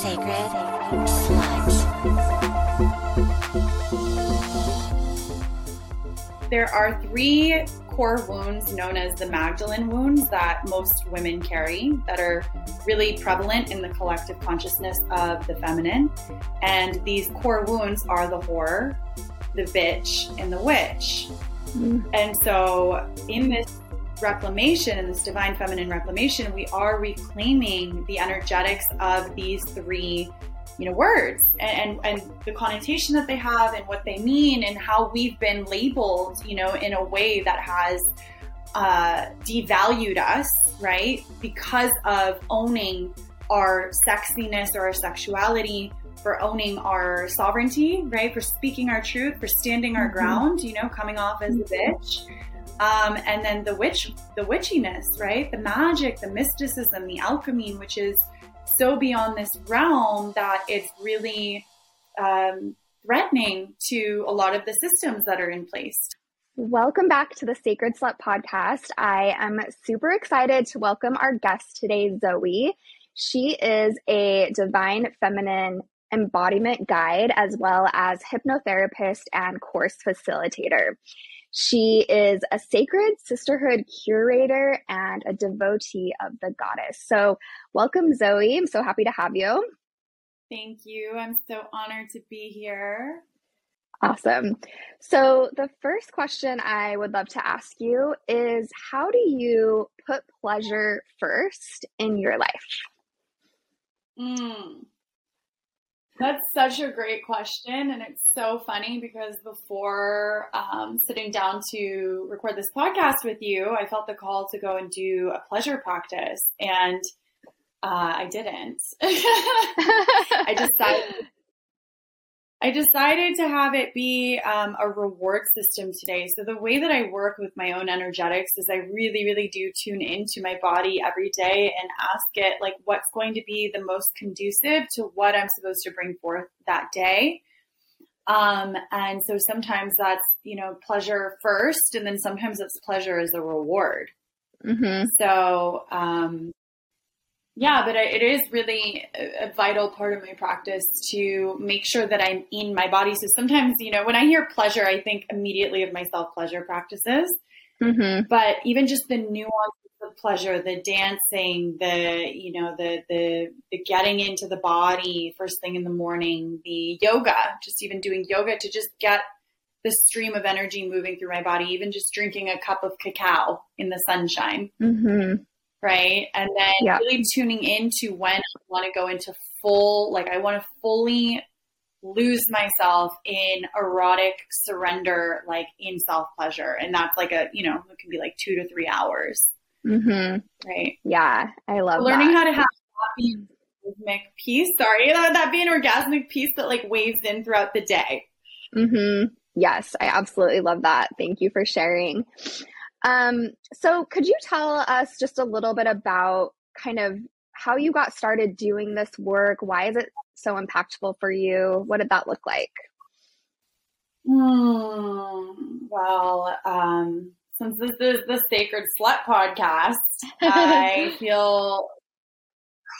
Sacred Slut. There are three core wounds known as the Magdalene wounds that most women carry that are really prevalent in the collective consciousness of the feminine. And these core wounds are the whore, the bitch, and the witch. Mm. And so in this reclamation, and this divine feminine reclamation, we are reclaiming the energetics of these three you know words and, and, and the connotation that they have and what they mean and how we've been labeled you know in a way that has uh, devalued us right? Because of owning our sexiness or our sexuality for owning our sovereignty right? For speaking our truth for standing our mm-hmm. ground you know coming off as a bitch um, and then the witch the witchiness right the magic the mysticism the alchemy which is so beyond this realm that it's really um, threatening to a lot of the systems that are in place. Welcome back to the Sacred Slut podcast. I am super excited to welcome our guest today, Zoe. She is a divine feminine embodiment guide as well as hypnotherapist and course facilitator. She is a sacred sisterhood curator and a devotee of the goddess. So, welcome, Zoe. I'm so happy to have you. Thank you. I'm so honored to be here. Awesome. So, the first question I would love to ask you is How do you put pleasure first in your life? Mm. That's such a great question. And it's so funny because before um, sitting down to record this podcast with you, I felt the call to go and do a pleasure practice. And uh, I didn't. I decided I decided to have it be um, a reward system today. So, the way that I work with my own energetics is I really, really do tune into my body every day and ask it, like, what's going to be the most conducive to what I'm supposed to bring forth that day. Um, and so sometimes that's, you know, pleasure first, and then sometimes it's pleasure as a reward. Mm-hmm. So, um, yeah, but it is really a vital part of my practice to make sure that I'm in my body. So sometimes, you know, when I hear pleasure, I think immediately of my self pleasure practices. Mm-hmm. But even just the nuances of pleasure, the dancing, the you know, the the the getting into the body first thing in the morning, the yoga, just even doing yoga to just get the stream of energy moving through my body, even just drinking a cup of cacao in the sunshine. Mm-hmm right? And then yeah. really tuning into when I want to go into full, like I want to fully lose myself in erotic surrender, like in self pleasure. And that's like a, you know, it can be like two to three hours. Mm-hmm. Right. Yeah. I love learning that. how to have happy rhythmic peace. Sorry, that, that be an orgasmic piece that like waves in throughout the day. Mm-hmm. Yes, I absolutely love that. Thank you for sharing. Um, so, could you tell us just a little bit about kind of how you got started doing this work? Why is it so impactful for you? What did that look like? Hmm. Well, um, since this is the Sacred Slut podcast, I feel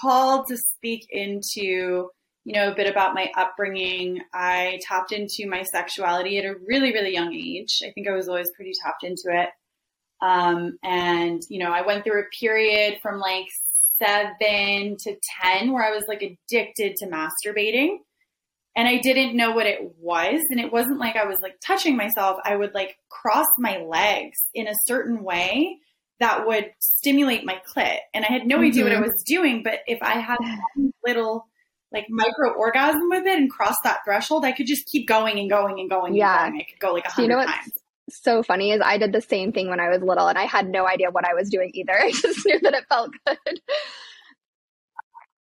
called to speak into you know a bit about my upbringing i tapped into my sexuality at a really really young age i think i was always pretty tapped into it um, and, you know, I went through a period from like seven to 10 where I was like addicted to masturbating. And I didn't know what it was. And it wasn't like I was like touching myself. I would like cross my legs in a certain way that would stimulate my clit. And I had no mm-hmm. idea what I mm-hmm. was doing. But if I had a little like micro orgasm with it and cross that threshold, I could just keep going and going and going. Yeah. And going. I could go like a hundred you know times so funny is I did the same thing when I was little and I had no idea what I was doing either. I just knew that it felt good.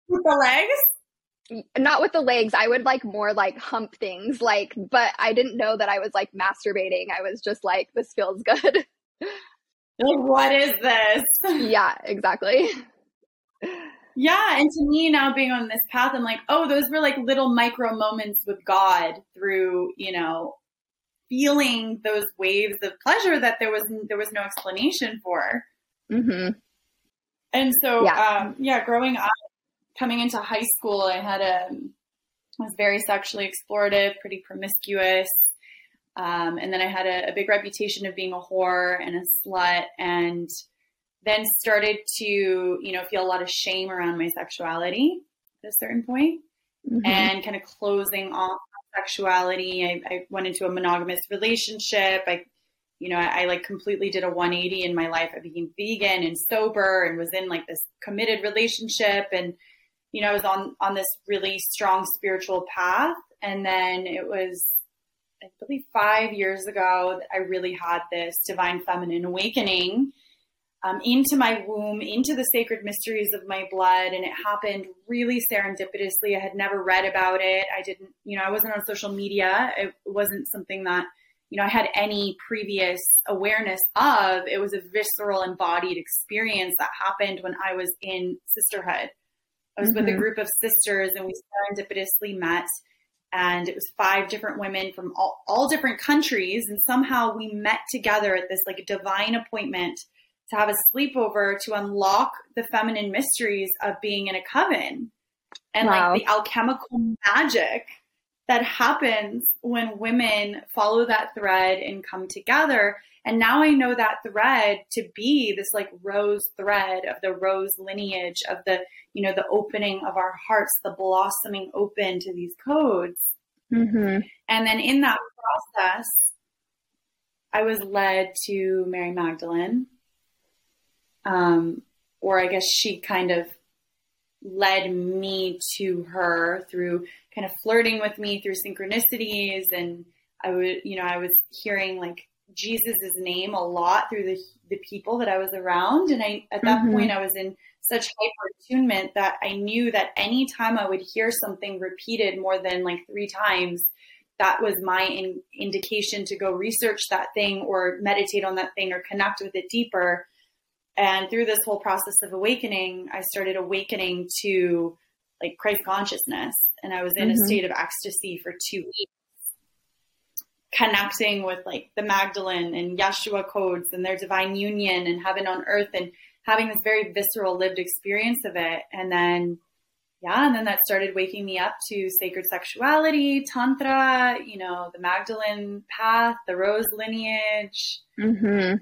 With the legs? Not with the legs. I would like more like hump things, like, but I didn't know that I was like masturbating. I was just like, this feels good. Like, what is this? Yeah, exactly. Yeah, and to me now being on this path, I'm like, oh, those were like little micro moments with God through, you know, feeling those waves of pleasure that there was there was no explanation for. Mm-hmm. And so, yeah. Um, yeah, growing up, coming into high school, I had a was very sexually explorative, pretty promiscuous. Um, and then I had a, a, big reputation of being a whore and a slut, and then started to, you know, feel a lot of shame around my sexuality at a certain point, mm-hmm. and kind of closing off sexuality. I, I, went into a monogamous relationship. I, you know, I, I like completely did a 180 in my life. I became vegan and sober, and was in like this committed relationship, and you know, I was on on this really strong spiritual path, and then it was I believe five years ago that I really had this divine feminine awakening um, into my womb, into the sacred mysteries of my blood. And it happened really serendipitously. I had never read about it. I didn't, you know, I wasn't on social media. It wasn't something that, you know, I had any previous awareness of. It was a visceral, embodied experience that happened when I was in sisterhood. I was mm-hmm. with a mm-hmm. group of sisters and we serendipitously met and it was five different women from all, all different countries and somehow we met together at this like divine appointment to have a sleepover to unlock the feminine mysteries of being in a coven and wow. like the alchemical magic that happens when women follow that thread and come together and now I know that thread to be this like rose thread of the rose lineage of the, you know, the opening of our hearts, the blossoming open to these codes. Mm-hmm. And then in that process, I was led to Mary Magdalene. Um, or I guess she kind of led me to her through kind of flirting with me through synchronicities and I would, you know, I was hearing like Jesus's name a lot through the the people that I was around, and I at that mm-hmm. point I was in such hyper attunement that I knew that anytime I would hear something repeated more than like three times, that was my in, indication to go research that thing or meditate on that thing or connect with it deeper. And through this whole process of awakening, I started awakening to like Christ consciousness, and I was in mm-hmm. a state of ecstasy for two weeks connecting with like the Magdalene and Yeshua codes and their divine union and heaven on earth and having this very visceral lived experience of it. And then, yeah, and then that started waking me up to sacred sexuality, Tantra, you know, the Magdalene path, the Rose lineage. Mm-hmm.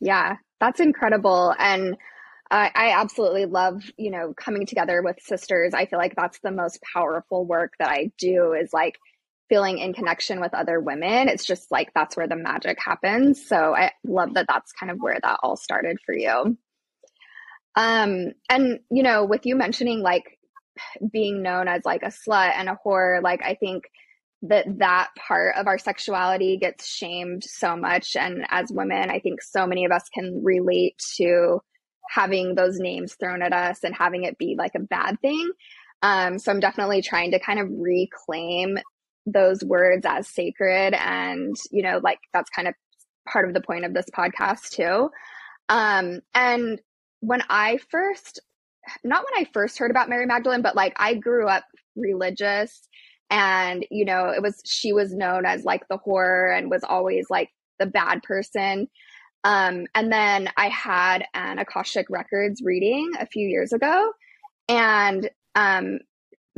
Yeah, that's incredible. And I, I absolutely love, you know, coming together with sisters. I feel like that's the most powerful work that I do is like feeling in connection with other women. It's just like that's where the magic happens. So I love that that's kind of where that all started for you. Um, and you know, with you mentioning like being known as like a slut and a whore, like I think that that part of our sexuality gets shamed so much. And as women, I think so many of us can relate to having those names thrown at us and having it be like a bad thing. Um, so I'm definitely trying to kind of reclaim those words as sacred and you know like that's kind of part of the point of this podcast too um and when i first not when i first heard about mary magdalene but like i grew up religious and you know it was she was known as like the whore and was always like the bad person um and then i had an akashic records reading a few years ago and um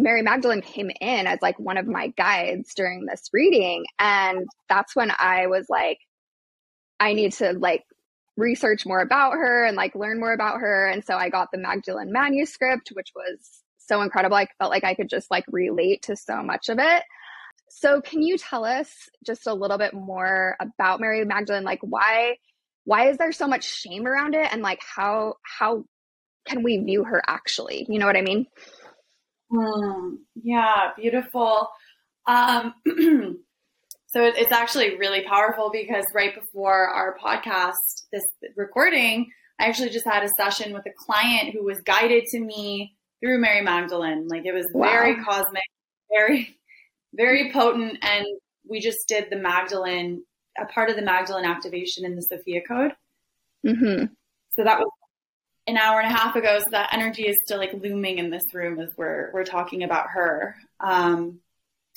Mary Magdalene came in as like one of my guides during this reading. And that's when I was like, I need to like research more about her and like learn more about her. And so I got the Magdalene manuscript, which was so incredible. I felt like I could just like relate to so much of it. So can you tell us just a little bit more about Mary Magdalene? Like why why is there so much shame around it and like how how can we view her actually? You know what I mean? Mm, yeah, beautiful. Um, so it's actually really powerful because right before our podcast, this recording, I actually just had a session with a client who was guided to me through Mary Magdalene. Like it was wow. very cosmic, very, very potent. And we just did the Magdalene, a part of the Magdalene activation in the Sophia Code. Mm-hmm. So that was an hour and a half ago, so that energy is still like looming in this room as we're we're talking about her. Um,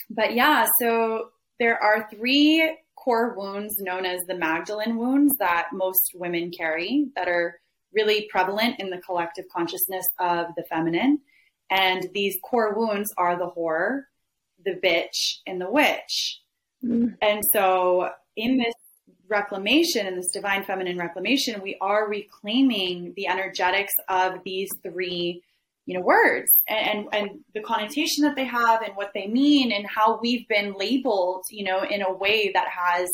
but yeah, so there are three core wounds known as the Magdalene wounds that most women carry that are really prevalent in the collective consciousness of the feminine. And these core wounds are the whore, the bitch, and the witch. Mm. And so in this reclamation, in this divine feminine reclamation, we are reclaiming the energetics of these three, you know, words and, and, and the connotation that they have and what they mean and how we've been labeled, you know, in a way that has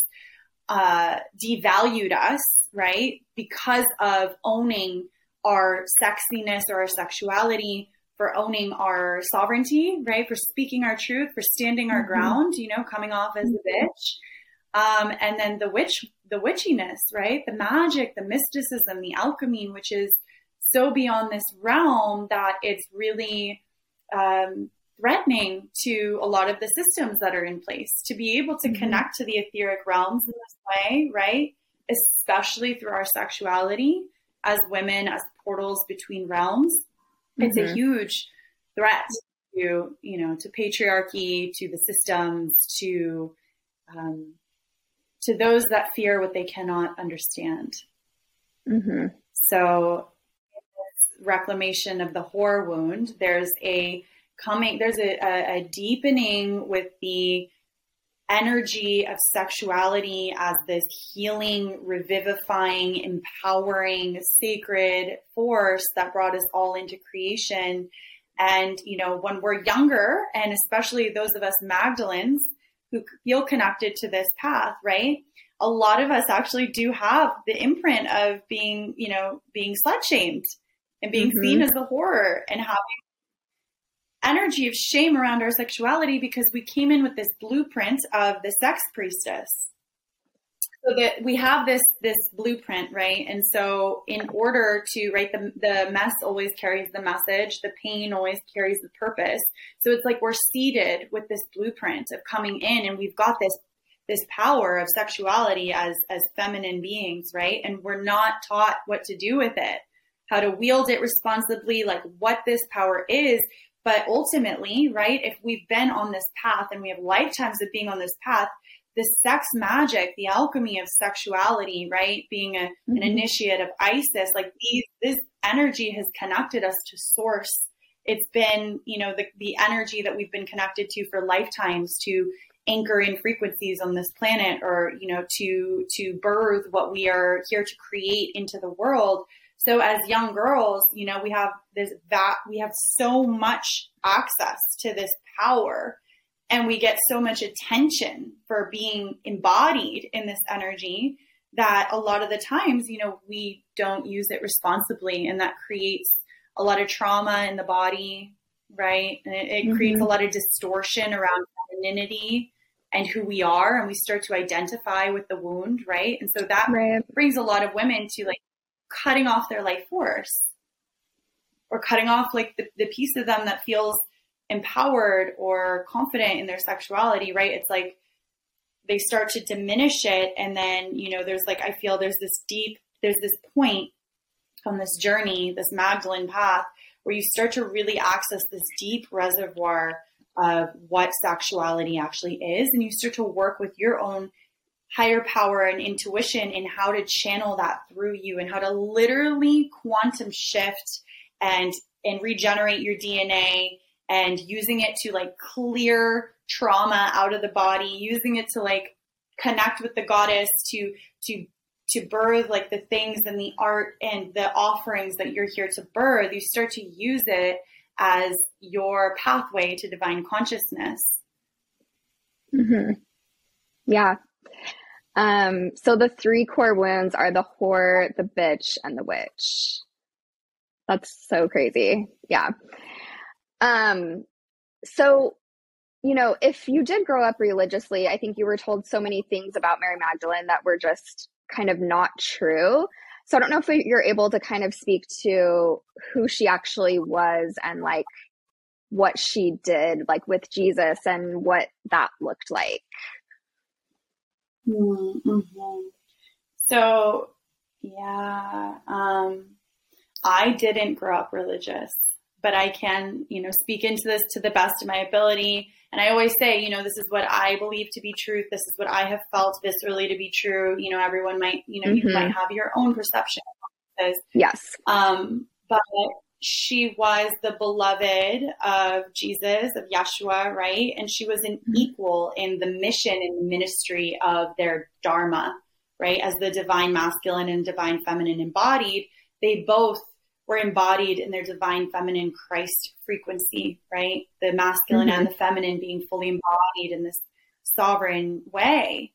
uh, devalued us, right? Because of owning our sexiness or our sexuality, for owning our sovereignty, right? For speaking our truth, for standing our Mhm. ground, you know, coming off as a bitch. Um, and then the witch, the witchiness, right? The magic, the mysticism, the alchemy, which is so beyond this realm that it's really um, threatening to a lot of the systems that are in place. To be able to Mhm. connect to the etheric realms in this way, right? Especially through our sexuality as women, as portals between realms, it's a Mhm. huge threat to you know to patriarchy, to the systems, to um, to those that fear what they cannot understand. Mhm. So, reclamation of the whore wound, there's a coming, there's a, a, a deepening with the energy of sexuality as this healing, revivifying, empowering, sacred force that brought us all into creation. And, you know, when we're younger, and especially those of us Magdalens who feel connected to this path, right? a lot of us actually do have the imprint of being, you know, being slut shamed and being Mhm. seen as the whore and having energy of shame around our sexuality because we came in with this blueprint of the sex priestess. So that we have this this blueprint, right? And so in order to right the the mess always carries the message, the pain always carries the purpose. So it's like we're seated with this blueprint of coming in and we've got this this power of sexuality as as feminine beings, right? And we're not taught what to do with it, how to wield it responsibly, like what this power is. But ultimately, right, if we've been on this path and we have lifetimes of being on this path, the sex magic, the alchemy of sexuality, right, being a, an Mhm. initiate of Isis, like these, this energy has connected us to source. It's been, you know, the, the energy that we've been connected to for lifetimes to anchor in frequencies on this planet or you know to to birth what we are here to create into the world so as young girls you know we have this that we have so much access to this power and we get so much attention for being embodied in this energy that a lot of the times you know we don't use it responsibly and that creates a lot of trauma in the body right and it, it creates Mhm. a lot of distortion around femininity and who we are and we start to identify with the wound right and so that Right. brings a lot of women to like cutting off their life force or cutting off like the, the piece of them that feels empowered or confident in their sexuality right? It's like they start to diminish it and then you know there's like i feel there's this deep there's this point on this journey this magdalene path where you start to really access this deep reservoir of what sexuality actually is and you start to work with your own higher power and intuition in how to channel that through you and how to literally quantum shift and and regenerate your DNA and using it to like clear trauma out of the body using it to like connect with the goddess to to to birth like the things and the art and the offerings that you're here to birth you start to use it as your pathway to divine consciousness Mm-hmm. Yeah. Um, so the three core wounds are the whore, the bitch, and the witch. That's so crazy. Yeah. Um, so, you know, if you did grow up religiously, I think you were told so many things about Mary Magdalene that were just kind of not true. So I don't know if you're able to kind of speak to who she actually was and like what she did like with Jesus and what that looked like. Mm-hmm. So, yeah, um, I didn't grow up religious, but I can, you know, speak into this to the best of my ability. And I always say, you know, this is what I believe to be truth. This is what I have felt viscerally to be true. You know, everyone might, you know, Mhm. you might have your own perception of this. Yes. Um, but she was the beloved of Jesus, of Yeshua, right? And she was an equal in the mission and ministry of their Dharma, right? As the divine masculine and divine feminine embodied, they both were embodied in their divine feminine Christ frequency, right? The masculine mm-hmm. and the feminine being fully embodied in this sovereign way.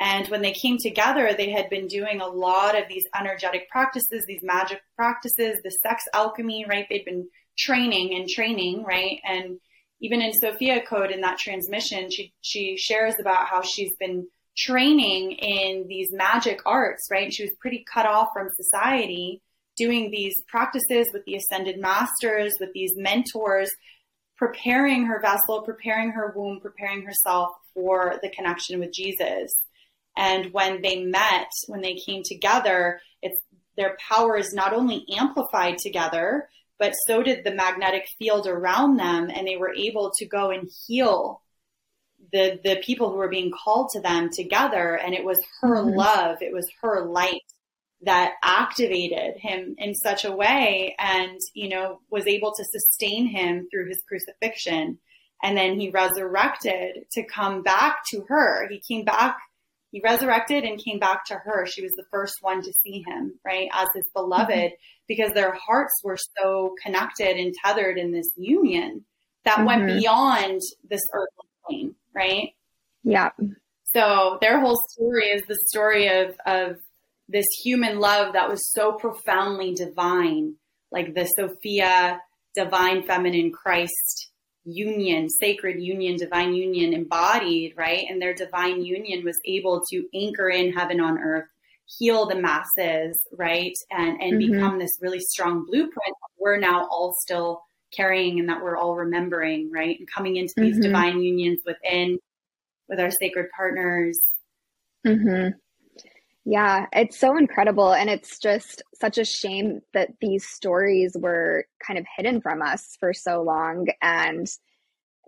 And when they came together, they had been doing a lot of these energetic practices, these magic practices, the sex alchemy, right? They'd been training and training, right? And even in Sophia Code in that transmission, she she shares about how she's been training in these magic arts, right? She was pretty cut off from society, doing these practices with the ascended masters, with these mentors, preparing her vessel, preparing her womb, preparing herself for the connection with Jesus. And when they met, when they came together, it's their power is not only amplified together, but so did the magnetic field around them, and they were able to go and heal the the people who were being called to them together. And it was her mm-hmm. love, it was her light that activated him in such a way and you know was able to sustain him through his crucifixion and then he resurrected to come back to her he came back he resurrected and came back to her. She was the first one to see him, right, as his beloved, mm-hmm. because their hearts were so connected and tethered in this union that mm-hmm. went beyond this earthly plane, right? Yeah. So their whole story is the story of of this human love that was so profoundly divine, like the Sophia divine feminine Christ union, sacred union, divine union embodied, right? And their divine union was able to anchor in heaven on earth, heal the masses, right? And and mm-hmm. become this really strong blueprint we're now all still carrying and that we're all remembering, right? And coming into these mm-hmm. divine unions within with our sacred partners. Mhm. Yeah, it's so incredible. And it's just such a shame that these stories were kind of hidden from us for so long. And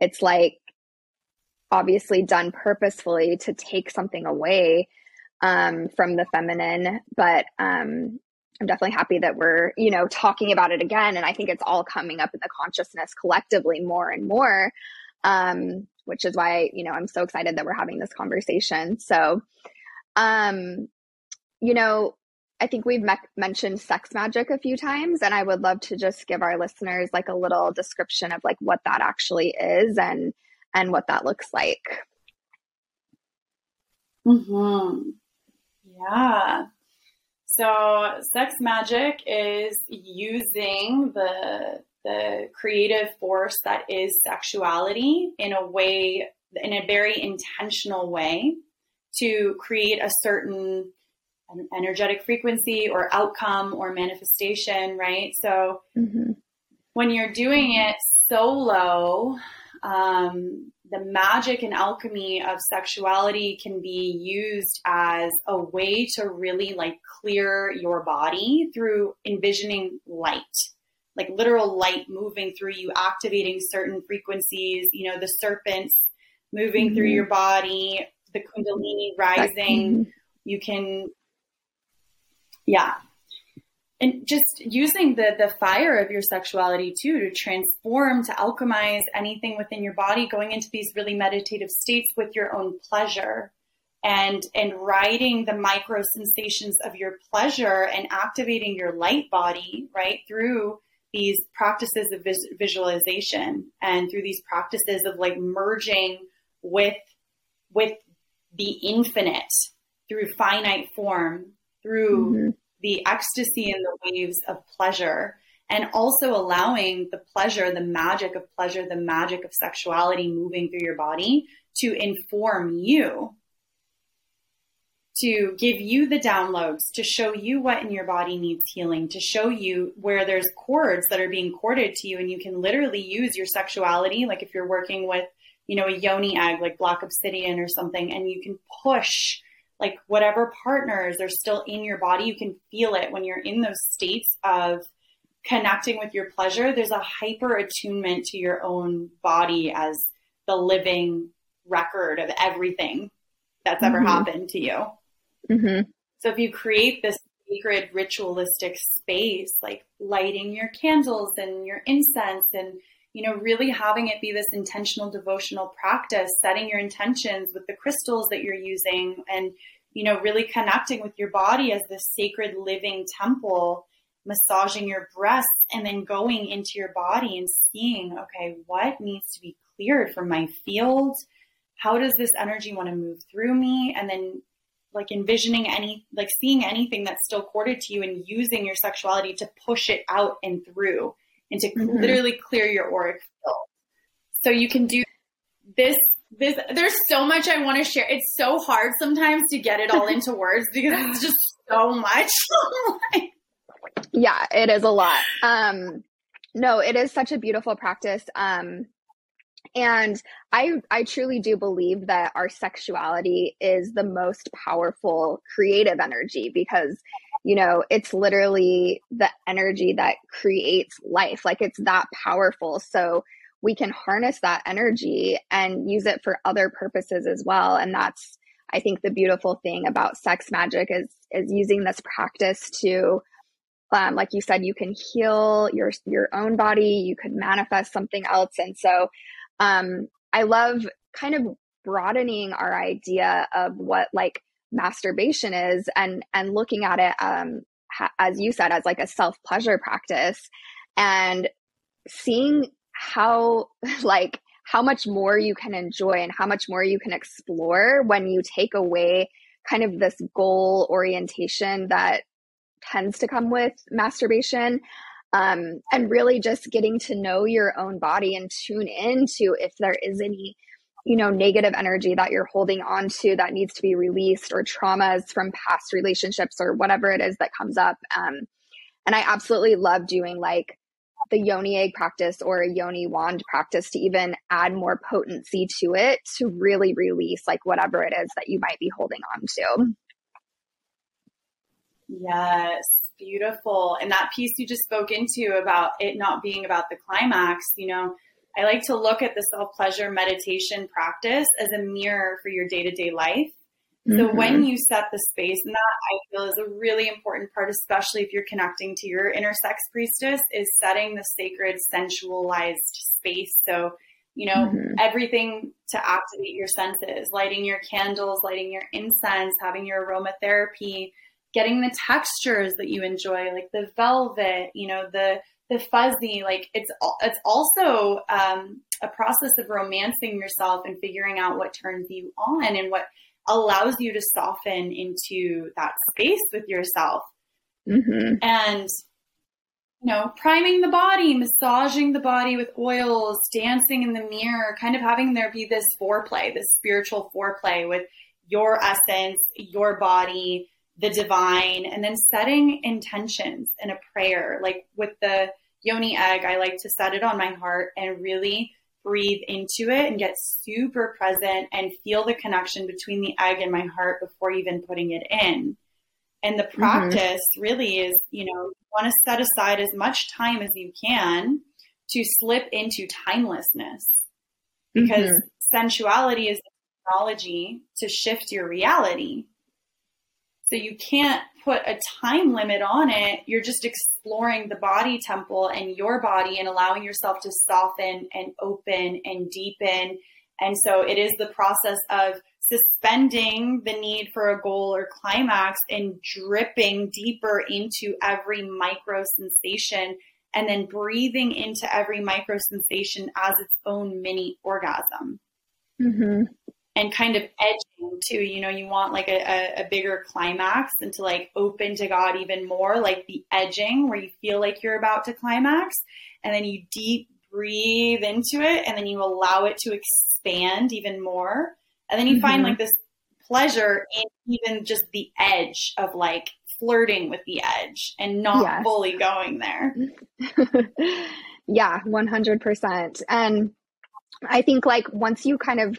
it's like obviously done purposefully to take something away um, from the feminine. But um, I'm definitely happy that we're, you know, talking about it again. And I think it's all coming up in the consciousness collectively more and more, um, which is why, you know, I'm so excited that we're having this conversation. So, um, you know, I think we've me- mentioned sex magic a few times, and I would love to just give our listeners like a little description of like what that actually is and and what that looks like. Hmm. Yeah. So, sex magic is using the the creative force that is sexuality in a way, in a very intentional way, to create a certain an energetic frequency or outcome or manifestation, right? So mm-hmm. when you're doing it solo, um, the magic and alchemy of sexuality can be used as a way to really like clear your body through envisioning light like literal light moving through you activating certain frequencies you know the serpents moving mm-hmm. through your body the kundalini rising you can yeah. And just using the the fire of your sexuality too to transform, to alchemize anything within your body, going into these really meditative states with your own pleasure and and riding the micro sensations of your pleasure and activating your light body right through these practices of vis- visualization and through these practices of like merging with with the infinite through finite form through mm-hmm. the ecstasy and the waves of pleasure and also allowing the pleasure, the magic of pleasure, the magic of sexuality moving through your body to inform you, to give you the downloads, to show you what in your body needs healing, to show you where there's cords that are being corded to you. And you can literally use your sexuality, like if you're working with, you know, a yoni egg, like black obsidian or something, and you can push like whatever partners are still in your body, you can feel it when you're in those states of connecting with your pleasure. There's a hyper attunement to your own body as the living record of everything that's ever mm-hmm. happened to you. Mm-hmm. So if you create this sacred ritualistic space, like lighting your candles and your incense and you know, really having it be this intentional devotional practice, setting your intentions with the crystals that you're using and, you know, really connecting with your body as this sacred living temple, massaging your breasts and then going into your body and seeing, okay, what needs to be cleared from my field? How does this energy want to move through me? And then like envisioning any like seeing anything that's still corded to you and using your sexuality to push it out and through and to mm-hmm. literally clear your auric field. So you can do this this there's so much I want to share. It's so hard sometimes to get it all into words because it's just so much. yeah, it is a lot. Um no, it is such a beautiful practice. Um and I I truly do believe that our sexuality is the most powerful creative energy because you know, it's literally the energy that creates life. Like it's that powerful. So we can harness that energy and use it for other purposes as well. And that's, I think, the beautiful thing about sex magic is is using this practice to, um, like you said, you can heal your your own body. You could manifest something else. And so, um, I love kind of broadening our idea of what like masturbation is and and looking at it um ha- as you said as like a self pleasure practice and seeing how like how much more you can enjoy and how much more you can explore when you take away kind of this goal orientation that tends to come with masturbation um, and really just getting to know your own body and tune into if there is any you know negative energy that you're holding on to that needs to be released or traumas from past relationships or whatever it is that comes up um, and i absolutely love doing like the yoni egg practice or a yoni wand practice to even add more potency to it to really release like whatever it is that you might be holding on to. Yes beautiful and that piece you just spoke into about it not being about the climax you know I like to look at the self pleasure meditation practice as a mirror for your day to day life. Mm-hmm. So when you set the space, and that I feel is a really important part, especially if you're connecting to your inner sex priestess, is setting the sacred sensualized space. So, you know, mm-hmm. everything to activate your senses, lighting your candles, lighting your incense, having your aromatherapy, getting the textures that you enjoy, like the velvet, you know, the the fuzzy like it's it's also um, a process of romancing yourself and figuring out what turns you on and what allows you to soften into that space with yourself mm-hmm. and you know priming the body massaging the body with oils dancing in the mirror kind of having there be this foreplay this spiritual foreplay with your essence your body the divine and then setting intentions in a prayer like with the yoni egg, I like to set it on my heart and really breathe into it and get super present and feel the connection between the egg and my heart before even putting it in. And the mm-hmm. practice mm-hmm. really is, you know, you want to set aside as much time as you can to slip into timelessness because mm-hmm. sensuality is technology to shift your reality. So you can't put a time limit on it. You're just exploring the body temple and your body and allowing yourself to soften and open and deepen. And so it is the process of suspending the need for a goal or climax and dripping deeper into every micro sensation and then breathing into every micro sensation as its own mini orgasm. Mm-hmm and kind of edging too. You know, you want like a, a, bigger climax and to like open to God even more, like the edging where you feel like you're about to climax. And then you deep breathe into it and then you allow it to expand even more. And then you mm-hmm. find like this pleasure in even just the edge of like flirting with the edge and not yes. fully going there. yeah, 100%. And I think like once you kind of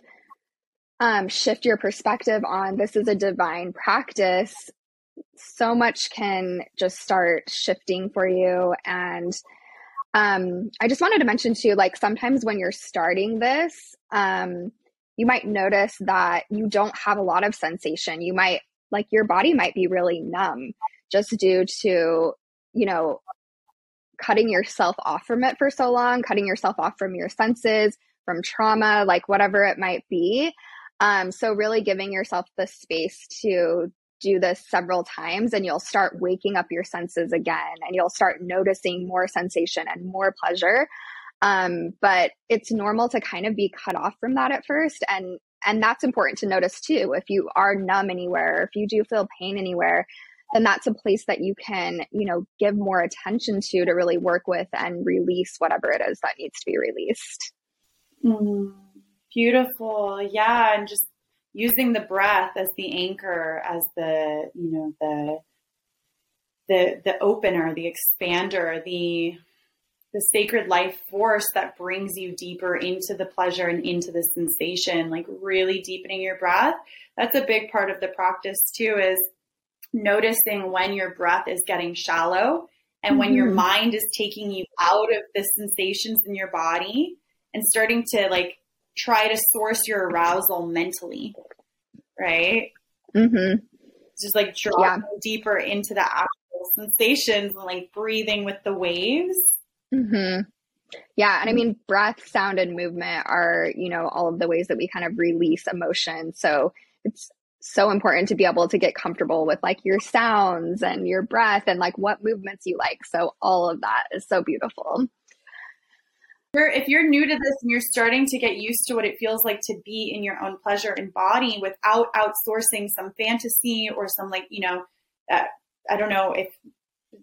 um, shift your perspective on this is a divine practice, so much can just start shifting for you. And um, I just wanted to mention too, like sometimes when you're starting this, um, you might notice that you don't have a lot of sensation. You might like your body might be really numb just due to, you know, cutting yourself off from it for so long, cutting yourself off from your senses, from trauma, like whatever it might be. Um, so, really giving yourself the space to do this several times, and you'll start waking up your senses again, and you'll start noticing more sensation and more pleasure. Um, but it's normal to kind of be cut off from that at first, and and that's important to notice too. If you are numb anywhere, if you do feel pain anywhere, then that's a place that you can, you know, give more attention to to really work with and release whatever it is that needs to be released. Mm, beautiful. Yeah. And just using the breath as the anchor, as the, you know, the, the, the opener, the expander, the, the sacred life force that brings you deeper into the pleasure and into the sensation, like really deepening your breath. That's a big part of the practice too, is noticing when your breath is getting shallow and mm-hmm. when your mm-hmm. mind is taking you out of the sensations in your body and starting to like try to source your arousal mentally, right? Mm-hmm. Just like dropping yeah. deeper into the actual sensations and like breathing with the waves. Mm-hmm. Yeah, and I mean, breath, sound, and movement are, you know, all of the ways that we kind of release emotion. So it's so important to be able to get comfortable with like your sounds and your breath and like what movements you like. So all of that is so beautiful. If you're new to this and you're starting to get used to what it feels like to be in your own pleasure and body without outsourcing some fantasy or some like, you know, uh, I don't know if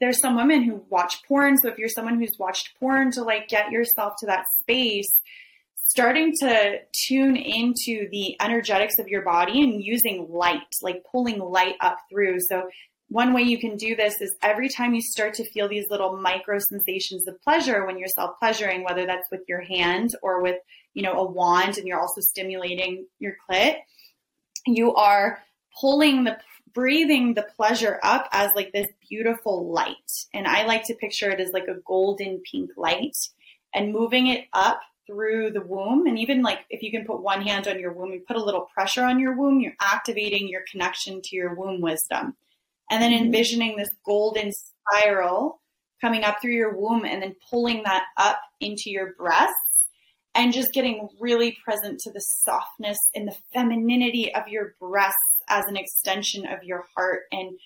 there's some women who watch porn. So if you're someone who's watched porn to like get yourself to that space, starting to tune into the energetics of your body and using light, like pulling light up through. So one way you can do this is every time you start to feel these little micro sensations of pleasure when you're self pleasuring, whether that's with your hand or with, you know, a wand and you're also stimulating your clit, you are pulling the breathing the pleasure up as like this beautiful light. And I like to picture it as like a golden pink light and moving it up through the womb. And even like if you can put one hand on your womb, you put a little pressure on your womb, you're activating your connection to your womb wisdom. And then mm-hmm. envisioning this golden spiral coming up through your womb and then pulling that up into your breasts and just getting really present to the softness and the femininity of your breasts as an extension of your heart and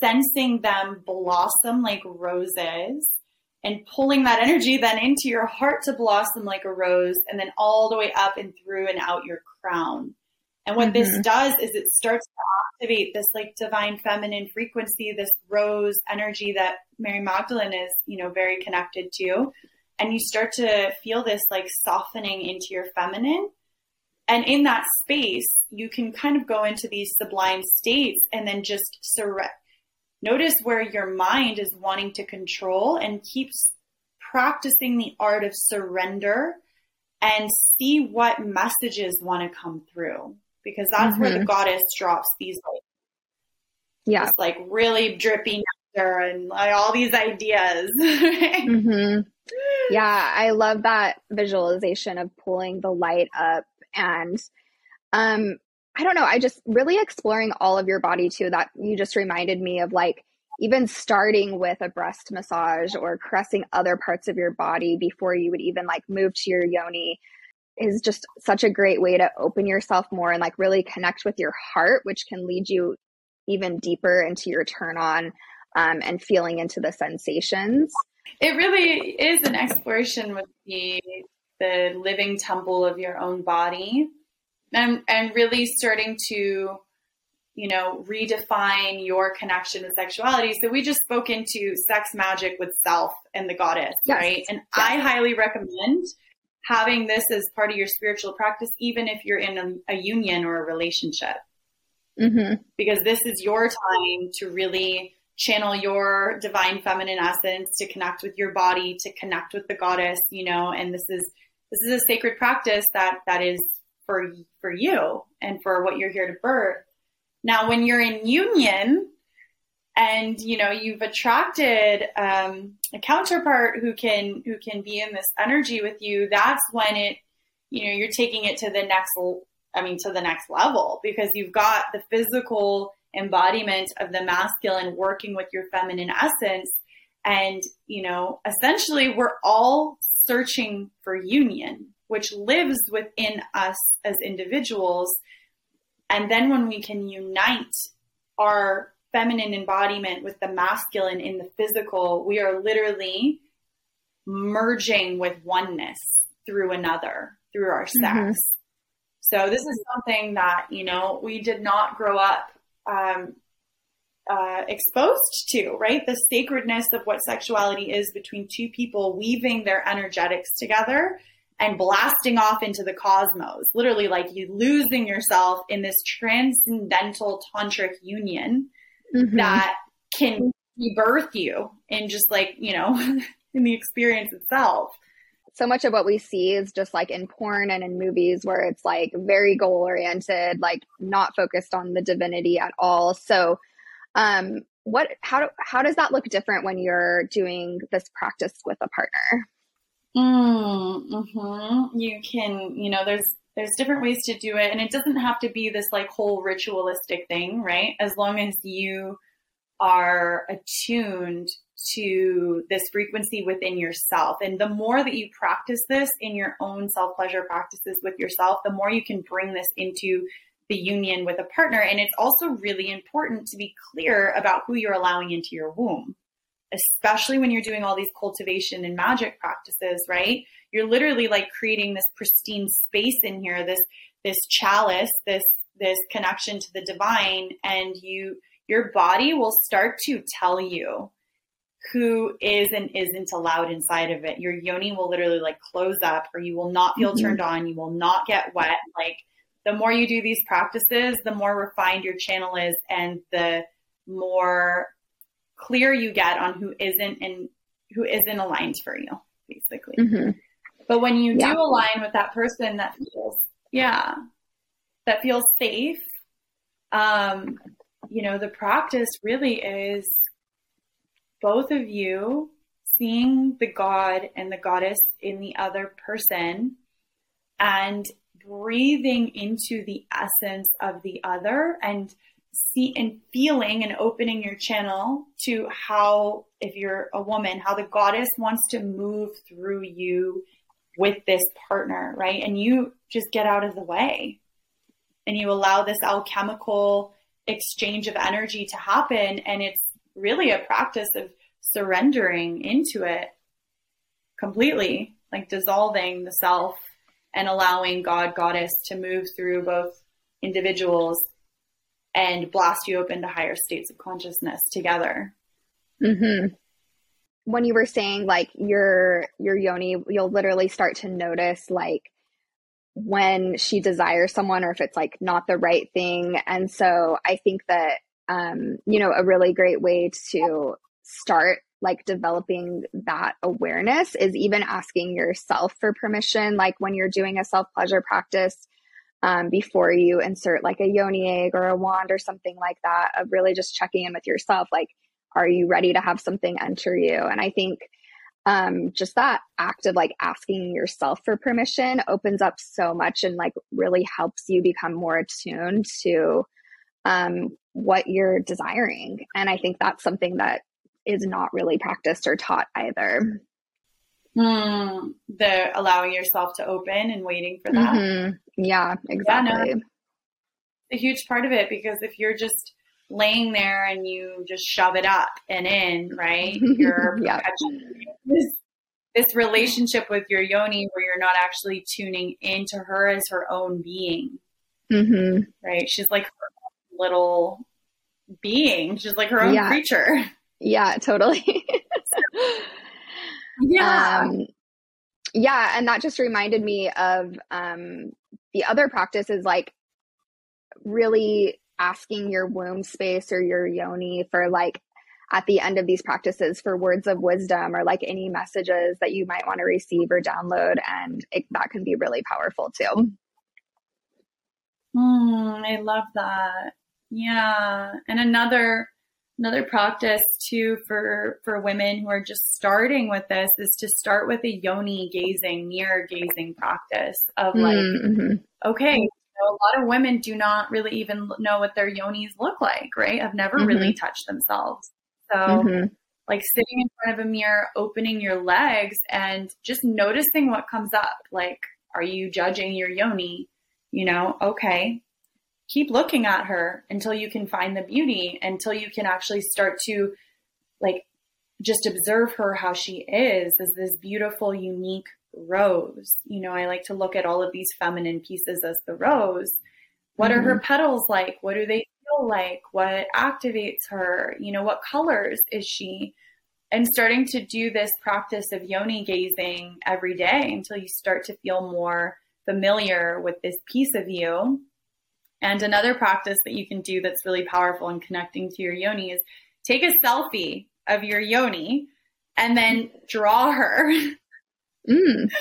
sensing them blossom like roses and pulling that energy then into your heart to blossom like a rose and then all the way up and through and out your crown. And what mm-hmm. this does is it starts to activate this like divine feminine frequency, this rose energy that Mary Magdalene is, you know, very connected to. And you start to feel this like softening into your feminine. And in that space, you can kind of go into these sublime states and then just surrender Notice where your mind is wanting to control and keeps practicing the art of surrender and see what messages want to come through because that's mm-hmm. where the mm-hmm. goddess drops these like yeah this, like really dripping nectar and like all these ideas mm-hmm. yeah i love that visualization of pulling the light up and um I don't know, I just really exploring all of your body too. That you just reminded me of like even starting with a breast massage or caressing other parts of your body before you would even like move to your yoni is just such a great way to open yourself more and like really connect with your heart, which can lead you even deeper into your turn on um, and feeling into the sensations. It really is an exploration with the the living temple of your own body and and really starting to you know redefine your connection with sexuality so we just spoke into sex magic with self and the goddess yes. right and yes. i highly recommend having this as part of your spiritual practice even if you're in a, a union or a relationship mm-hmm. because this is your time to really channel your divine feminine essence to connect with your body to connect with the goddess you know and this is this is a sacred practice that that is for for you and for what you're here to birth. Now, when you're in union and you know you've attracted um, a counterpart who can who can be in this energy with you, that's when it you know you're taking it to the next I mean to the next level because you've got the physical embodiment of the masculine working with your feminine essence. And, you know, essentially we're all searching for union, which lives within us as individuals. And then when we can unite our feminine embodiment with the masculine in the physical, we are literally merging with oneness through another, through our sex. Mm-hmm. So this is something that, you know, we did not grow up um, uh, exposed to, right? The sacredness of what sexuality is between two people weaving their energetics together and blasting off into the cosmos. Literally, like you losing yourself in this transcendental tantric union mm-hmm. that can rebirth you in just like, you know, in the experience itself so much of what we see is just like in porn and in movies where it's like very goal oriented, like not focused on the divinity at all. So, um, what how do, how does that look different when you're doing this practice with a partner? Mm-hmm. You can, you know, there's there's different ways to do it, and it doesn't have to be this like whole ritualistic thing, right? As long as you are attuned to this frequency within yourself. And the more that you practice this in your own self pleasure practices with yourself, the more you can bring this into the union with a partner. And it's also really important to be clear about who you're allowing into your womb, especially when you're doing all these cultivation and magic practices, right? You're literally like creating this pristine space in here, this this chalice, this this connection to the divine and you your body will start to tell you who is and isn't allowed inside of it. Your yoni will literally like close up or you will not feel mm-hmm. turned on. You will not get wet. Like the more you do these practices, the more refined your channel is and the more clear you get on who isn't and who isn't aligned for you, basically. Mm-hmm. But when you yeah. do align with that person that feels, yeah, that feels safe, um, you know, the practice really is both of you seeing the God and the goddess in the other person and breathing into the essence of the other and see and feeling and opening your channel to how if you're a woman how the goddess wants to move through you with this partner right? And you just get out of the way. And you allow this alchemical exchange of energy to happen and it's really a practice of surrendering into it completely, like dissolving the self and allowing God, Goddess to move through both individuals and blast you open to higher states of consciousness together. Mm-hmm. When you were saying like your your yoni, you'll literally start to notice like when she desires someone or if it's like not the right thing. And so I think that um, you know, a really great way to start like developing that awareness is even asking yourself for permission. Like when you're doing a self pleasure practice, um, before you insert like a yoni egg or a wand or something like that, of really just checking in with yourself. Like, are you ready to have something enter you? And I think um, just that act of like asking yourself for permission opens up so much and like really helps you become more attuned to um, what you're desiring. And I think that's something that is not really practiced or taught either. Mm, the allowing yourself to open and waiting for that. Mm-hmm. Yeah, exactly. Yeah, no, a huge part of it because if you're just laying there and you just shove it up and in, right? You're yeah. this, this relationship with your yoni where you're not actually tuning into her as her own being. Mm-hmm. Right? She's like her little being. She's like her own yeah. creature. Yeah, totally. yeah. Um, yeah. And that just reminded me of um, the other practice is like really asking your womb space or your yoni for like at the end of these practices for words of wisdom or like any messages that you might want to receive or download. And it, that can be really powerful too. Mm, I love that. Yeah. And another another practice too for for women who are just starting with this is to start with a yoni gazing mirror gazing practice of like mm-hmm. okay know, a lot of women do not really even know what their yonis look like, right? Have never mm-hmm. really touched themselves. So, mm-hmm. like sitting in front of a mirror, opening your legs, and just noticing what comes up. Like, are you judging your yoni? You know, okay, keep looking at her until you can find the beauty, until you can actually start to like just observe her how she is as this beautiful, unique rose. You know, I like to look at all of these feminine pieces as the rose. What mm-hmm. are her mm-hmm. petals like? What do they feel like? What activates her? You know, what colors is she? And starting to do this practice of yoni gazing every day until you start to feel more familiar with this piece of you. And another practice that you can do that's really powerful in connecting to your yoni is take a selfie of your yoni and then draw her. Mm.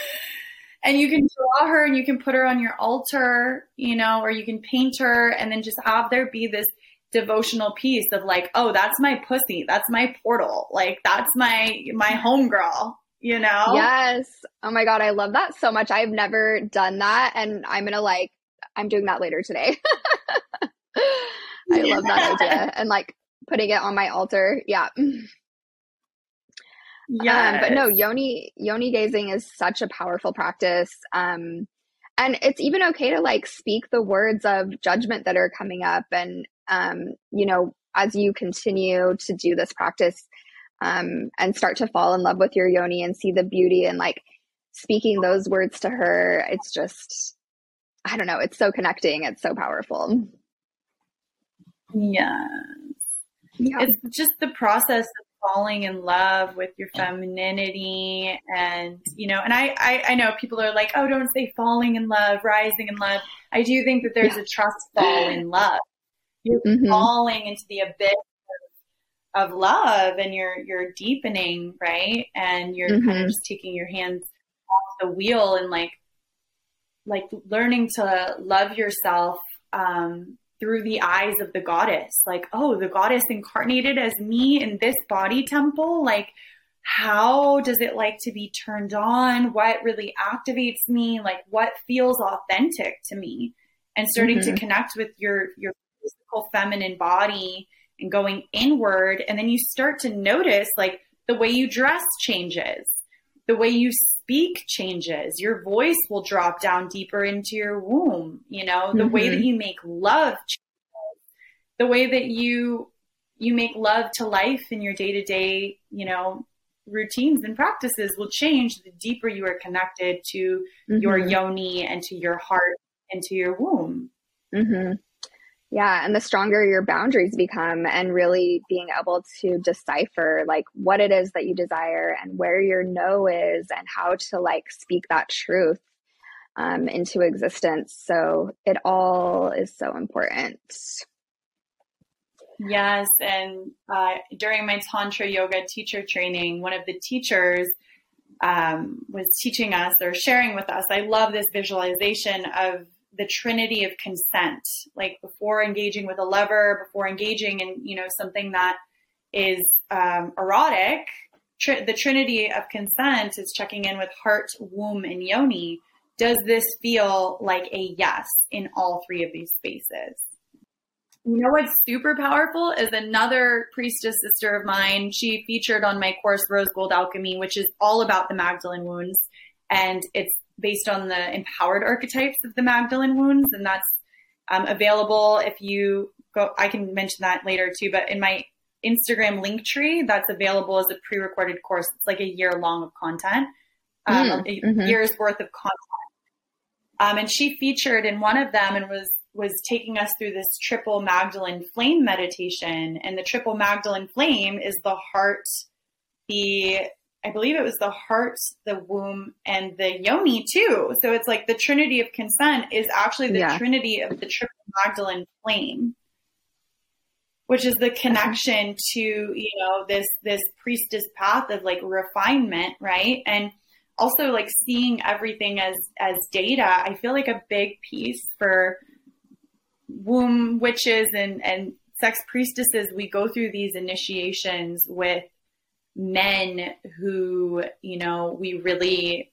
And you can draw her and you can put her on your altar, you know, or you can paint her and then just have there be this devotional piece of like, oh, that's my pussy, that's my portal, like that's my my homegirl, you know? Yes. Oh my god, I love that so much. I've never done that and I'm gonna like I'm doing that later today. I love that idea. And like putting it on my altar. Yeah. Yeah. Um, but no, yoni yoni gazing is such a powerful practice. Um, and it's even okay to like speak the words of judgment that are coming up and um, you know, as you continue to do this practice um, and start to fall in love with your yoni and see the beauty and like speaking those words to her, it's just I don't know, it's so connecting, it's so powerful. Yes. Yeah. It's just the process of falling in love with your femininity and you know and I, I, I know people are like oh don't say falling in love rising in love i do think that there's yeah. a trust fall in love you're mm-hmm. falling into the abyss of, love and you're you're deepening right and you're mm-hmm. kind of just taking your hands off the wheel and like like learning to love yourself um through the eyes of the goddess. Like, oh, the goddess incarnated as me in this body temple. Like, how does it like to be turned on? What really activates me? Like, what feels authentic to me? And starting mm-hmm. to connect with your your physical feminine body and going inward, and then you start to notice like the way you dress changes, the way you speak changes. Your voice will drop down deeper into your womb. You know, the mm-hmm. way that mm-hmm. you make love changes. The way that you you make love to life in your day to day, you know, routines and practices will change the deeper you are connected to mm-hmm. your yoni and to your heart and to your womb. Mm-hmm. Yeah, and the stronger your boundaries become, and really being able to decipher like what it is that you desire and where your no is, and how to like speak that truth um, into existence. So it all is so important. Yes, and uh, during my Tantra yoga teacher training, one of the teachers um, was teaching us or sharing with us. I love this visualization of the trinity of consent like before engaging with a lover before engaging in you know something that is um, erotic tr- the trinity of consent is checking in with heart womb and yoni. Does this feel like a yes in all three of these spaces? You know what's super powerful is another priestess sister of mine. She featured on my course rose gold alchemy which is all about the magdalene wounds. And it's based on the empowered archetypes of the Magdalene wounds, and that's um, available if you go. I can mention that later too, but in my Instagram link tree, that's available as a pre-recorded course. It's like a year long of content, um, mm, a mm-hmm. year's worth of content. Um, and she featured in one of them and was was taking us through this triple Magdalene flame meditation. And the triple Magdalene flame is the heart, the I believe it was the heart, the womb, and the yoni too. So it's like the trinity of consent is actually the yeah. trinity of the triple Magdalene flame, which is the connection to you know this this priestess path of like refinement, right? And also like seeing everything as as data. I feel like a big piece for womb witches and and sex priestesses. We go through these initiations with men who, you know, we really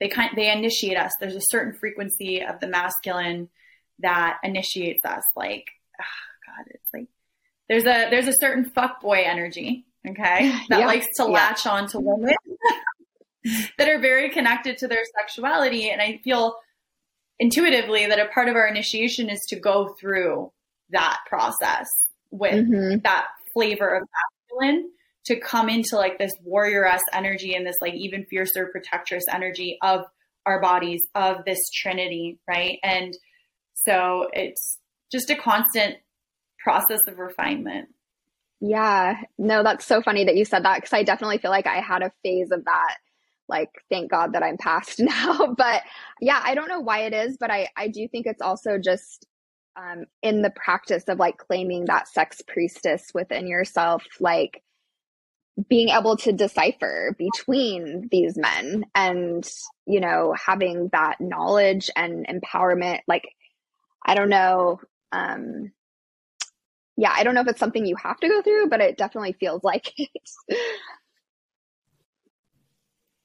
they kind they initiate us. There's a certain frequency of the masculine that initiates us. Like, oh God, it's like there's a there's a certain fuck boy energy, okay, that Yeah. likes to Yeah. latch on to women that are very connected to their sexuality. And I feel intuitively that a part of our initiation is to go through that process with Mhm. that flavor of masculine to come into like this warrioress energy and this like even fiercer protectress energy of our bodies of this trinity right and so it's just a constant process of refinement Yeah, no, that's so funny that you said that because I definitely feel like I had a phase of that. Like, thank God that I'm past now. But yeah, I don't know why it is, but I, I do think it's also just um, in the practice of like claiming that sex priestess within yourself, like being able to decipher between these men and, you know, having that knowledge and empowerment. Like, I don't know. Um, yeah, I don't know if it's something you have to go through, but it definitely feels like it.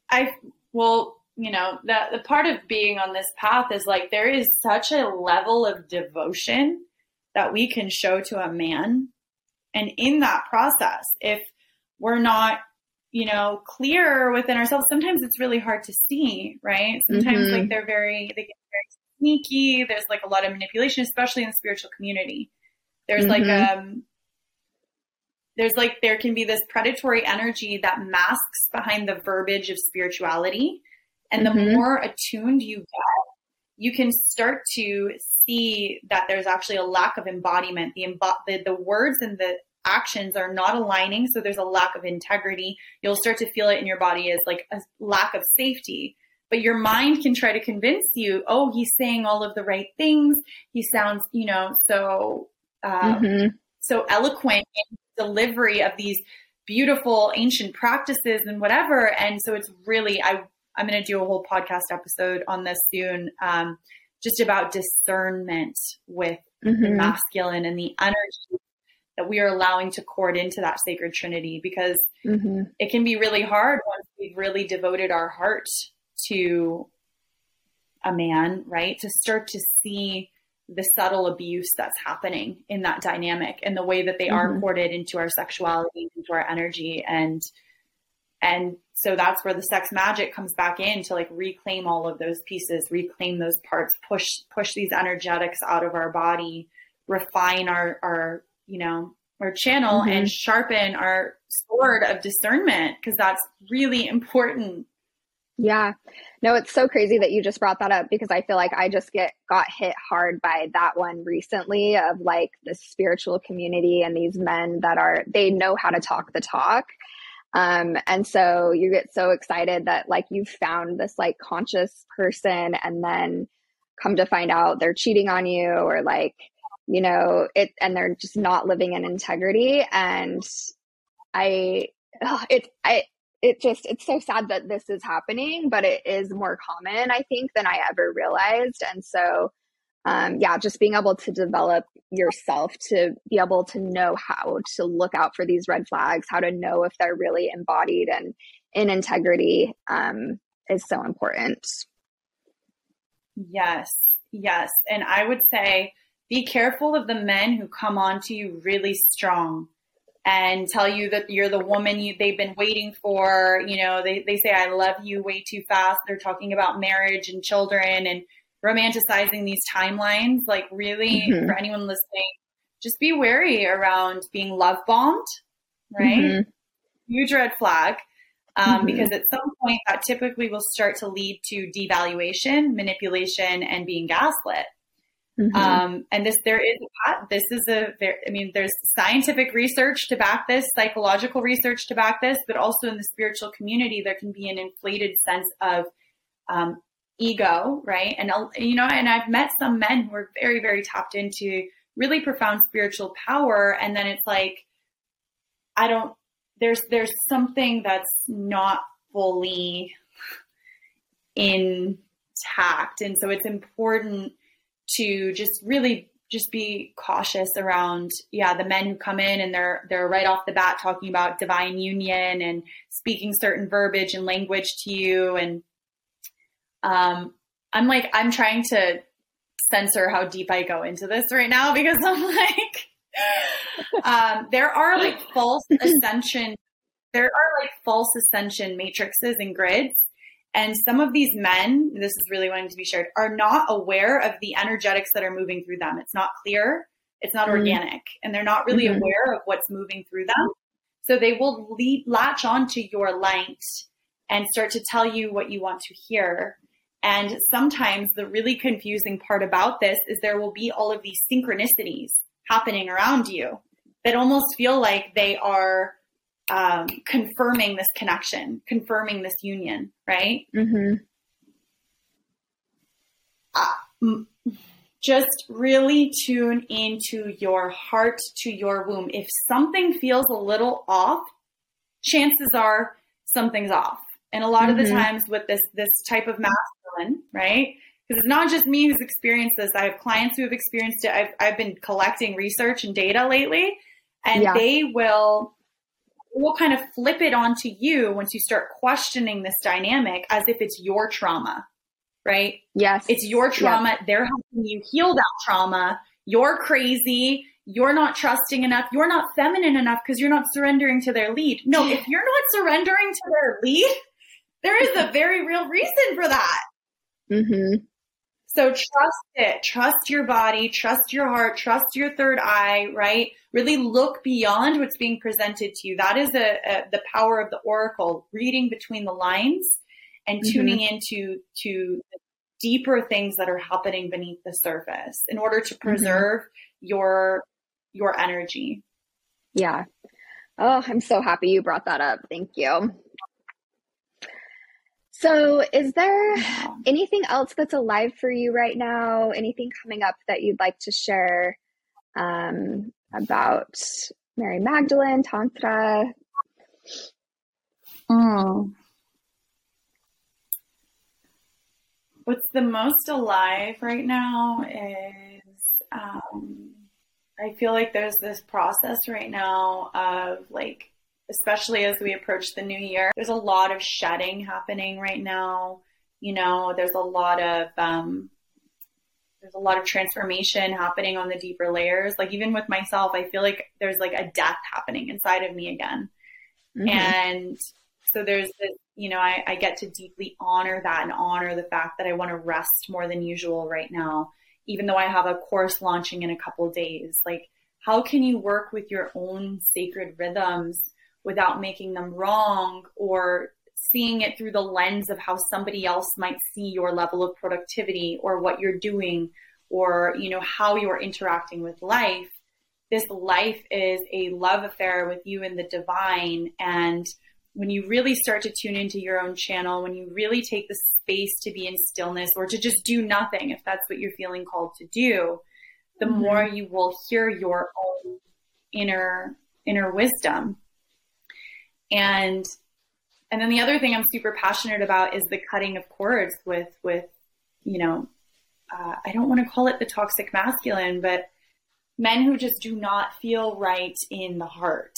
I well, you know, the the part of being on this path is like there is such a level of devotion that we can show to a man. And in that process, if we're not, you know, clear within ourselves, sometimes it's really hard to see, right? Sometimes Mhm. like they're very they get very sneaky. There's like a lot of manipulation, especially in the spiritual community. There's like Mhm. um there's like there can be this predatory energy that masks behind the verbiage of spirituality and the Mhm. more attuned you get you can start to see that there's actually a lack of embodiment the, embo- the the words and the actions are not aligning so there's a lack of integrity you'll start to feel it in your body as like a lack of safety but your mind can try to convince you oh he's saying all of the right things he sounds you know so uh, Mhm. so eloquent in delivery of these beautiful ancient practices and whatever. And so it's really, I, I'm going to do a whole podcast episode on this soon, um, just about discernment with the Mhm. masculine and the energy that we are allowing to cord into that sacred trinity because Mhm. it can be really hard once we've really devoted our heart to a man, right? To start to see the subtle abuse that's happening in that dynamic and the way that they are Mhm. corded into our sexuality, into our energy. And and so that's where the sex magic comes back in to like reclaim all of those pieces, reclaim those parts, push push these energetics out of our body, refine our our, you know, our channel Mhm. and sharpen our sword of discernment because that's really important. Yeah. No, it's so crazy that you just brought that up because I feel like I just get got hit hard by that one recently of like the spiritual community and these men that are they know how to talk the talk. Um and so you get so excited that like you've found this like conscious person and then come to find out they're cheating on you or like you know it and they're just not living in integrity. And I it I it just it's so sad that this is happening but it is more common i think than i ever realized. And so um, yeah just being able to develop yourself to be able to know how to look out for these red flags how to know if they're really embodied and in integrity um, is so important. Yes, yes. And I would say be careful of the men who come on to you really strong and tell you that you're the woman you they've been waiting for. You know, they, they say, I love you way too fast. They're talking about marriage and children and romanticizing these timelines. Like, really, Mhm. for anyone listening, just be wary around being love bombed, right? Mhm. huge red flag um, Mhm. because at some point that typically will start to lead to devaluation, manipulation, and being gaslit. Mhm. Um, and this there is this is a there, I mean there's scientific research to back this, psychological research to back this, but also in the spiritual community there can be an inflated sense of um, ego, right? And you know, and I've met some men who are very very tapped into really profound spiritual power, and then it's like I don't there's there's something that's not fully intact and so it's important to just really just be cautious around yeah the men who come in and they're they're right off the bat talking about divine union and speaking certain verbiage and language to you and um i'm like i'm trying to censor how deep I go into this right now because I'm like, um, there are like false ascension. There are like false ascension matrices and grids. And some of these men, this is really wanting to be shared, are not aware of the energetics that are moving through them. It's not clear, it's not mm-hmm. organic, and they're not really mm-hmm. aware of what's moving through them. So they will lead, latch onto your light and start to tell you what you want to hear. And sometimes the really confusing part about this is there will be all of these synchronicities happening around you that almost feel like they are um, confirming this connection, confirming this union, right? Mm-hmm. Uh, just really tune into your heart, to your womb. If something feels a little off, chances are something's off. And a lot mm-hmm. of the mm-hmm. times with this this type of masculine, right? Because it's not just me who's experienced this. I have clients who have experienced it. I've I've been collecting research and data lately, and yeah. they will will kind of flip it onto you once you start questioning this dynamic as if it's your trauma, right? Yes. It's your trauma. They're helping you heal that trauma. You're crazy. You're not trusting enough. You're not feminine enough because you're not surrendering to their lead. No, if you're not surrendering to their lead, there is a very real reason for that. Mm-hmm. So trust it. Trust your body. Trust your heart. Trust your third eye, right? Really look beyond what's being presented to you. That is a, a the power of the oracle, reading between the lines and mm-hmm. tuning into to deeper things that are happening beneath the surface in order to mm-hmm. preserve mm-hmm. your your energy. Yeah. Oh, I'm so happy you brought that up. Thank you. So, is there anything else that's alive for you right now? Anything coming up that you'd like to share um, about Mary Magdalene, Tantra? Mm. What's the most alive right now is um, I feel like there's this process right now of like especially as we approach the new year. There's a lot of shedding happening right now. You know, there's a lot of um, there's a lot of transformation happening on the deeper layers. Like even with myself, I feel like there's like a death happening inside of me again. Mm-hmm. And so there's this, you know, I, I get to deeply honor that and honor the fact that I want to rest more than usual right now, even though I have a course launching in a couple days. Like, how can you work with your own sacred rhythms without making them wrong or seeing it through the lens of how somebody else might see your level of productivity or what you're doing or you know how you're interacting with life this life is a love affair with you and the divine and when you really start to tune into your own channel when you really take the space to be in stillness or to just do nothing if that's what you're feeling called to do the mm-hmm. more you will hear your own inner inner wisdom and and then the other thing I'm super passionate about is the cutting of cords with with you know uh, I don't want to call it the toxic masculine, but men who just do not feel right in the heart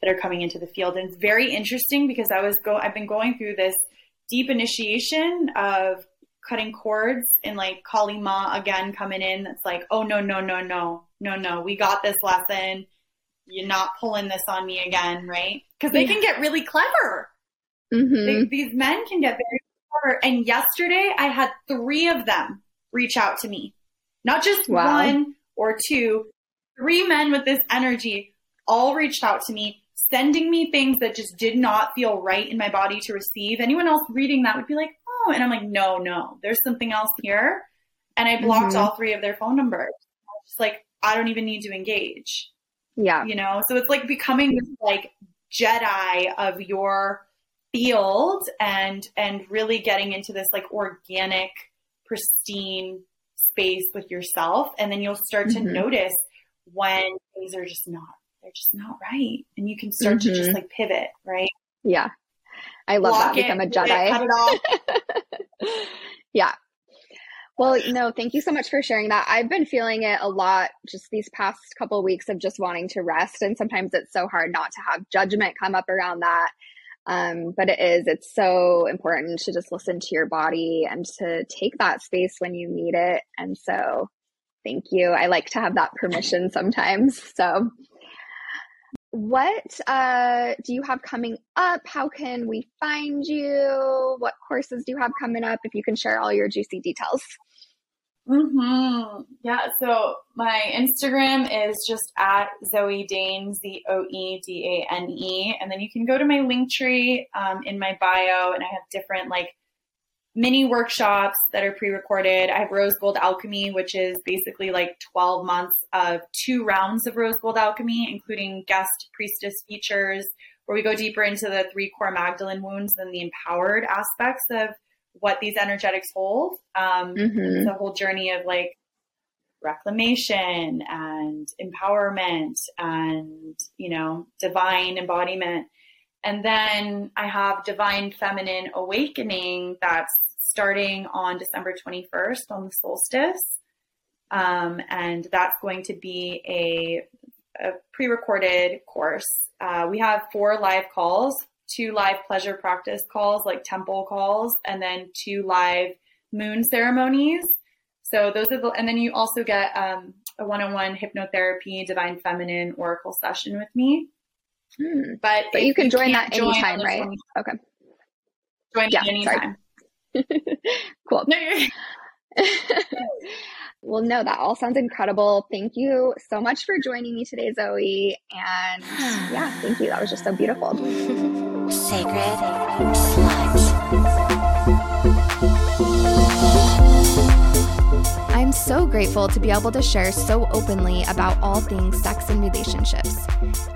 that are coming into the field. And it's very interesting because I was go I've been going through this deep initiation of cutting cords and like Kali Ma again coming in. That's like, oh no, no, no, no, no, no. We got this lesson. You're not pulling this on me again, right? because they yeah. can get really clever. Mm-hmm. They, these men can get very clever. And yesterday, I had three of them reach out to me, not just wow. one or two, three men with this energy all reached out to me, sending me things that just did not feel right in my body to receive. Anyone else reading that would be like, oh, and I'm like, no, no, there's something else here. And I blocked mm-hmm. all three of their phone numbers. Just like, I don't even need to engage. Yeah. You know, so it's like becoming this like Jedi of your field and and really getting into this like organic, pristine space with yourself. And then you'll start mm-hmm. to notice when things are just not they're just not right. And you can start mm-hmm. to just mm-hmm. like pivot, right? Yeah. I love Block that. It, Become a Jedi. It, yeah. Well, no, thank you so much for sharing that. I've been feeling it a lot just these past couple of weeks of just wanting to rest. And sometimes it's so hard not to have judgment come up around that. Um, but it is, it's so important to just listen to your body and to take that space when you need it. And so, thank you. I like to have that permission sometimes. So, what uh, do you have coming up? How can we find you? What courses do you have coming up? If you can share all your juicy details. Mm-hmm. Yeah. So my Instagram is just at Zoe Dane, Z O E D A N E. And then you can go to my link tree um, in my bio, and I have different like mini workshops that are pre-recorded. I have Rose Gold Alchemy, which is basically like 12 months of two rounds of Rose Gold Alchemy, including guest priestess features, where we go deeper into the three core Magdalene wounds and the empowered aspects of what these energetics hold. Um, Mhm. It's a whole journey of like reclamation and empowerment and, you know, divine embodiment. And then I have Divine Feminine Awakening that's starting on December 21st on the solstice. Um, and that's going to be a, a pre recorded course. Uh, we have four live calls two live pleasure practice calls, like temple calls, and then two live moon ceremonies. So those are the, and then you also get um, a one-on-one hypnotherapy, divine feminine oracle session with me. Hmm. But But you can join that anytime, the right? 20 Okay. Join Yeah, anytime. cool. No, well, no, that all sounds incredible. Thank you so much for joining me today, Zoe. And yeah, thank you. That was just so beautiful. Sacred Slut. I'm so grateful to be able to share so openly about all things sex and relationships.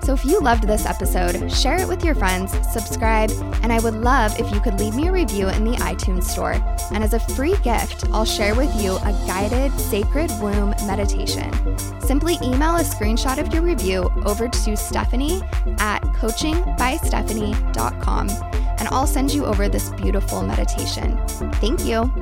So if you loved this episode, share it with your friends, subscribe, and I would love if you could leave me a review in the iTunes store. And as a free gift, I'll share with you a guided sacred womb meditation. Simply email a screenshot of your review over to Stephanie at coachingbystephanie.com and I'll send you over this beautiful meditation. Thank you.